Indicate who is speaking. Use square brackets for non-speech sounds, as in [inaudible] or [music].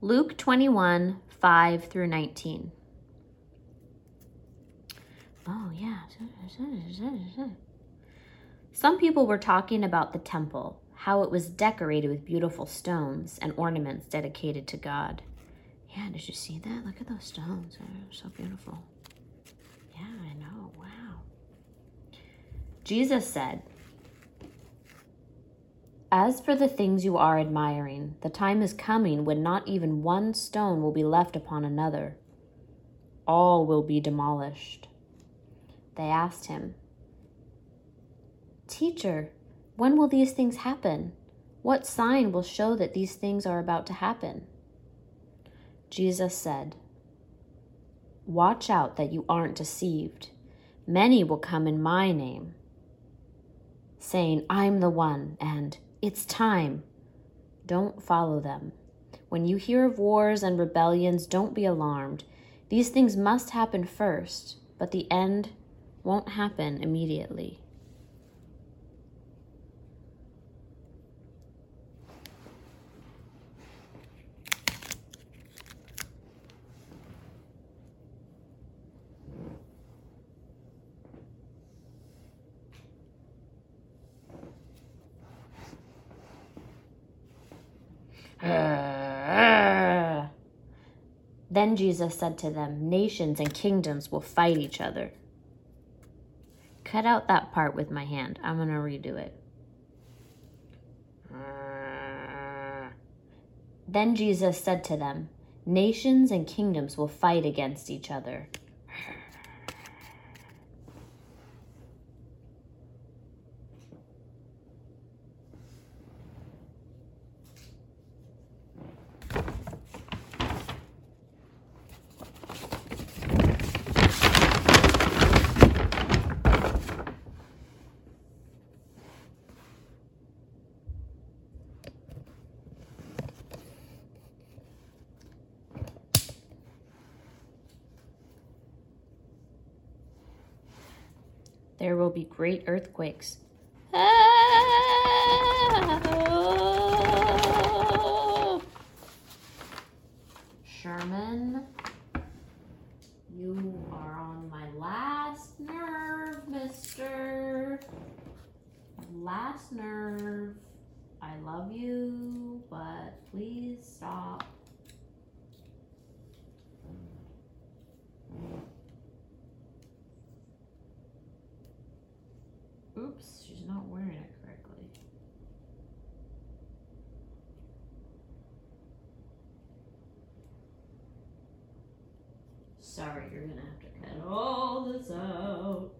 Speaker 1: Luke 21 5 through 19. Oh, yeah. Some people were talking about the temple, how it was decorated with beautiful stones and ornaments dedicated to God. Yeah, did you see that? Look at those stones. They're so beautiful. Yeah, I know. Wow. Jesus said, As for the things you are admiring, the time is coming when not even one stone will be left upon another. All will be demolished. They asked him, Teacher, when will these things happen? What sign will show that these things are about to happen? Jesus said, Watch out that you aren't deceived. Many will come in my name, saying, I'm the one, and it's time. Don't follow them. When you hear of wars and rebellions, don't be alarmed. These things must happen first, but the end won't happen immediately. [sighs] Then Jesus said to them, Nations and kingdoms will fight each other. Cut out that part with my hand. I'm going to redo it. Then Jesus said to them, Nations and kingdoms will fight against each other. There will be great earthquakes. Ah! Sherman, you are on my last nerve, mister. Last nerve. I love you, but please stop. Sorry, you're gonna have to cut all this out.